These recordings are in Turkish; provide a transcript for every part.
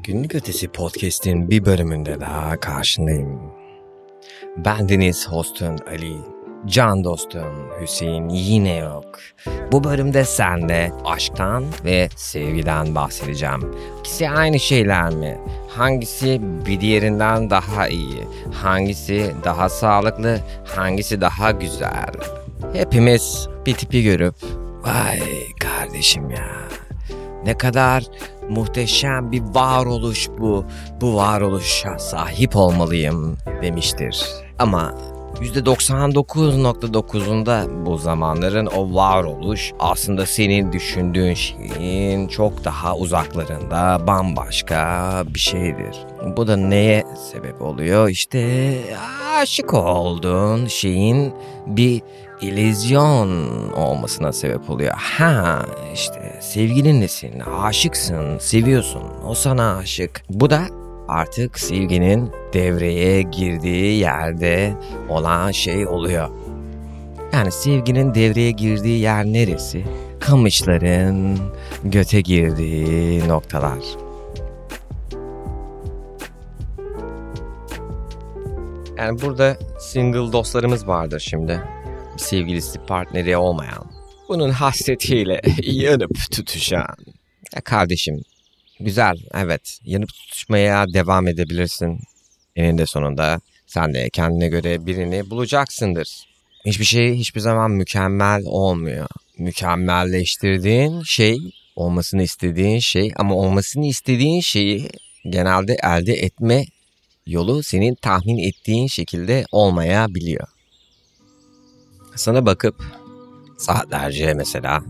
Günlük Ötesi Podcast'in bir bölümünde daha karşındayım. Ben Deniz hostun Ali. Can dostum Hüseyin yine yok. Bu bölümde senle aşktan ve sevgiden bahsedeceğim. İkisi aynı şeyler mi? Hangisi bir diğerinden daha iyi? Hangisi daha sağlıklı? Hangisi daha güzel? Hepimiz bir tipi görüp vay kardeşim ya ne kadar muhteşem bir varoluş bu. Bu varoluşa sahip olmalıyım demiştir. Ama %99.9'unda bu zamanların o varoluş aslında senin düşündüğün şeyin çok daha uzaklarında bambaşka bir şeydir. Bu da neye sebep oluyor? İşte aşık olduğun şeyin bir illüzyon olmasına sebep oluyor. Ha işte sevgilinlesin, aşıksın, seviyorsun, o sana aşık. Bu da artık sevginin devreye girdiği yerde olan şey oluyor. Yani sevginin devreye girdiği yer neresi? Kamışların göte girdiği noktalar. Yani burada single dostlarımız vardır şimdi. Sevgilisi partneri olmayan. Bunun hasretiyle yanıp tutuşan. Ya kardeşim güzel evet yanıp tutuşmaya devam edebilirsin. Eninde sonunda sen de kendine göre birini bulacaksındır. Hiçbir şey hiçbir zaman mükemmel olmuyor. Mükemmelleştirdiğin şey olmasını istediğin şey ama olmasını istediğin şeyi genelde elde etme yolu senin tahmin ettiğin şekilde olmayabiliyor. Sana bakıp saatlerce mesela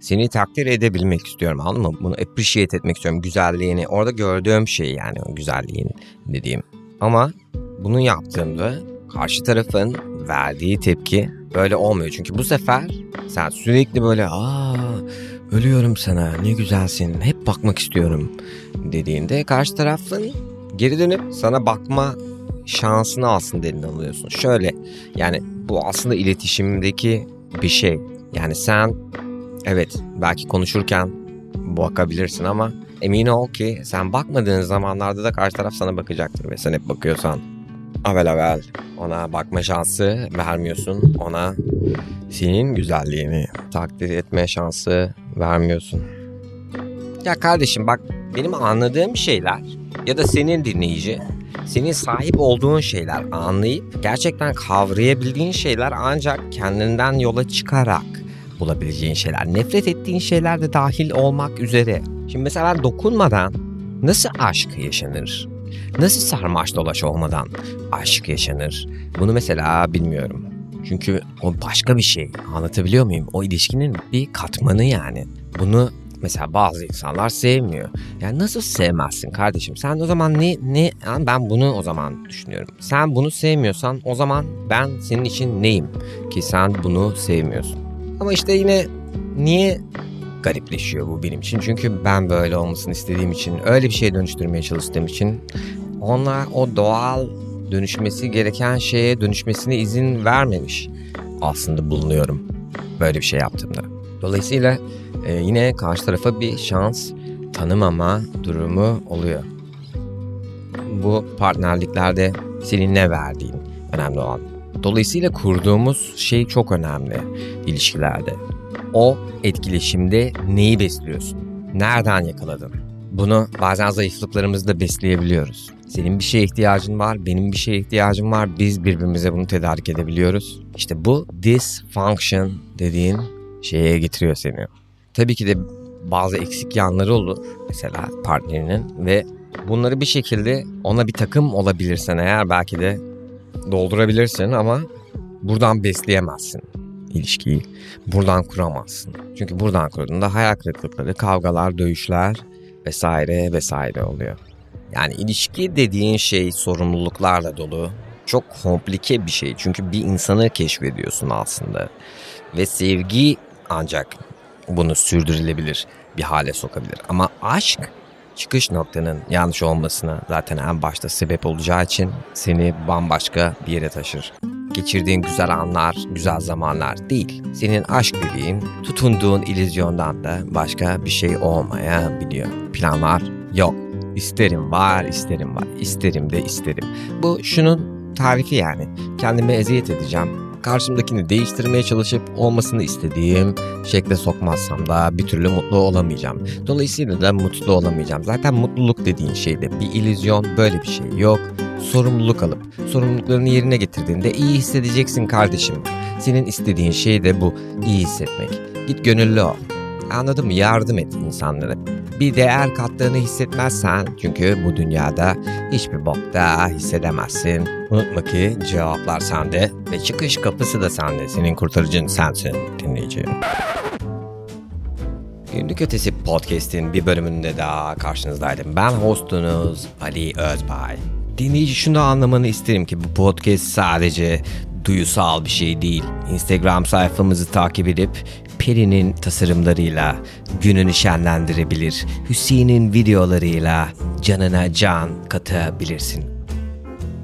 seni takdir edebilmek istiyorum anladın mı? Bunu appreciate etmek istiyorum güzelliğini. Orada gördüğüm şey yani o güzelliğin dediğim. Ama bunu yaptığımda karşı tarafın verdiği tepki böyle olmuyor. Çünkü bu sefer sen sürekli böyle aa ölüyorum sana ne güzelsin hep bakmak istiyorum dediğinde karşı tarafın geri dönüp sana bakma şansını aslında eline alıyorsun. Şöyle yani bu aslında iletişimdeki bir şey. Yani sen evet belki konuşurken bakabilirsin ama emin ol ki sen bakmadığın zamanlarda da karşı taraf sana bakacaktır ve sen hep bakıyorsan avel avel ona bakma şansı vermiyorsun. Ona senin güzelliğini takdir etme şansı vermiyorsun. Ya kardeşim bak benim anladığım şeyler ya da senin dinleyici senin sahip olduğun şeyler anlayıp gerçekten kavrayabildiğin şeyler ancak kendinden yola çıkarak bulabileceğin şeyler. Nefret ettiğin şeyler de dahil olmak üzere. Şimdi mesela dokunmadan nasıl aşk yaşanır? Nasıl sarmaş dolaş olmadan aşk yaşanır? Bunu mesela bilmiyorum. Çünkü o başka bir şey. Anlatabiliyor muyum? O ilişkinin bir katmanı yani. Bunu mesela bazı insanlar sevmiyor. Yani nasıl sevmezsin kardeşim? Sen o zaman ne ne yani ben bunu o zaman düşünüyorum. Sen bunu sevmiyorsan o zaman ben senin için neyim ki sen bunu sevmiyorsun? Ama işte yine niye garipleşiyor bu benim için? Çünkü ben böyle olmasını istediğim için, öyle bir şey dönüştürmeye çalıştığım için onlar o doğal dönüşmesi gereken şeye dönüşmesine izin vermemiş aslında bulunuyorum böyle bir şey yaptığımda. Dolayısıyla e, yine karşı tarafa bir şans tanımama durumu oluyor. Bu partnerliklerde senin ne verdiğin önemli olan. Dolayısıyla kurduğumuz şey çok önemli ilişkilerde. O etkileşimde neyi besliyorsun? Nereden yakaladın? Bunu bazen zayıflıklarımızda besleyebiliyoruz. Senin bir şeye ihtiyacın var, benim bir şeye ihtiyacım var. Biz birbirimize bunu tedarik edebiliyoruz. İşte bu dysfunction dediğin şeye getiriyor seni. Tabii ki de bazı eksik yanları olur mesela partnerinin ve bunları bir şekilde ona bir takım olabilirsen eğer belki de doldurabilirsin ama buradan besleyemezsin ilişkiyi. Buradan kuramazsın. Çünkü buradan kurduğunda hayal kırıklıkları, kavgalar, dövüşler vesaire vesaire oluyor. Yani ilişki dediğin şey sorumluluklarla dolu. Çok komplike bir şey. Çünkü bir insanı keşfediyorsun aslında. Ve sevgi ancak bunu sürdürülebilir bir hale sokabilir. Ama aşk çıkış noktanın yanlış olmasına zaten en başta sebep olacağı için seni bambaşka bir yere taşır. Geçirdiğin güzel anlar, güzel zamanlar değil. Senin aşk dediğin tutunduğun illüzyondan da başka bir şey olmayabiliyor. Planlar yok. İsterim var, isterim var, isterim de isterim. Bu şunun tarifi yani. Kendime eziyet edeceğim. Karşımdakini değiştirmeye çalışıp olmasını istediğim şekle sokmazsam da bir türlü mutlu olamayacağım. Dolayısıyla da mutlu olamayacağım. Zaten mutluluk dediğin şeyde bir illüzyon böyle bir şey yok. Sorumluluk alıp sorumluluklarını yerine getirdiğinde iyi hissedeceksin kardeşim. Senin istediğin şey de bu iyi hissetmek. Git gönüllü ol. Anladın mı? Yardım et insanlara. Bir değer kattığını hissetmezsen çünkü bu dünyada hiçbir bokta hissedemezsin. Unutma ki cevaplar sende ve çıkış kapısı da sende. Senin kurtarıcın sensin dinleyici. Günlük Ötesi Podcast'in bir bölümünde daha karşınızdaydım. Ben hostunuz Ali Özbay. Dinleyici şunu anlamanı isterim ki bu podcast sadece duyusal bir şey değil. Instagram sayfamızı takip edip Peri'nin tasarımlarıyla gününü şenlendirebilir. Hüseyin'in videolarıyla canına can katabilirsin.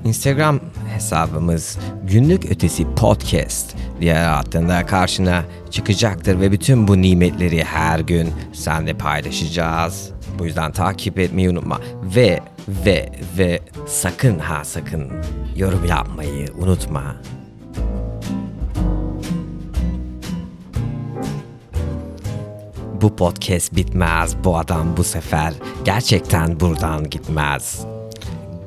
Instagram hesabımız günlük ötesi podcast diye adında karşına çıkacaktır ve bütün bu nimetleri her gün senle paylaşacağız. Bu yüzden takip etmeyi unutma ve ve ve sakın ha sakın yorum yapmayı unutma. Bu podcast bitmez. Bu adam bu sefer gerçekten buradan gitmez.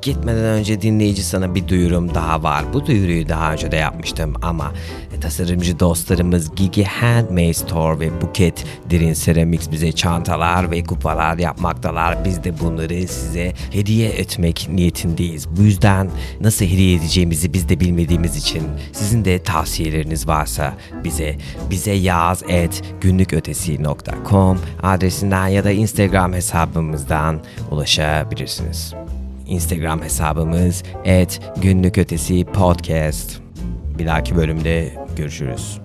Gitmeden önce dinleyici sana bir duyurum daha var. Bu duyuruyu daha önce de yapmıştım ama tasarımcı dostlarımız Gigi Handmade Store ve Buket Derin Ceramics bize çantalar ve kupalar yapmaktalar. Biz de bunları size hediye etmek niyetindeyiz. Bu yüzden nasıl hediye edeceğimizi biz de bilmediğimiz için sizin de tavsiyeleriniz varsa bize bize yaz et günlükötesi.com adresinden ya da Instagram hesabımızdan ulaşabilirsiniz. Instagram hesabımız et günlük ötesi podcast. Bir dahaki bölümde görüşürüz.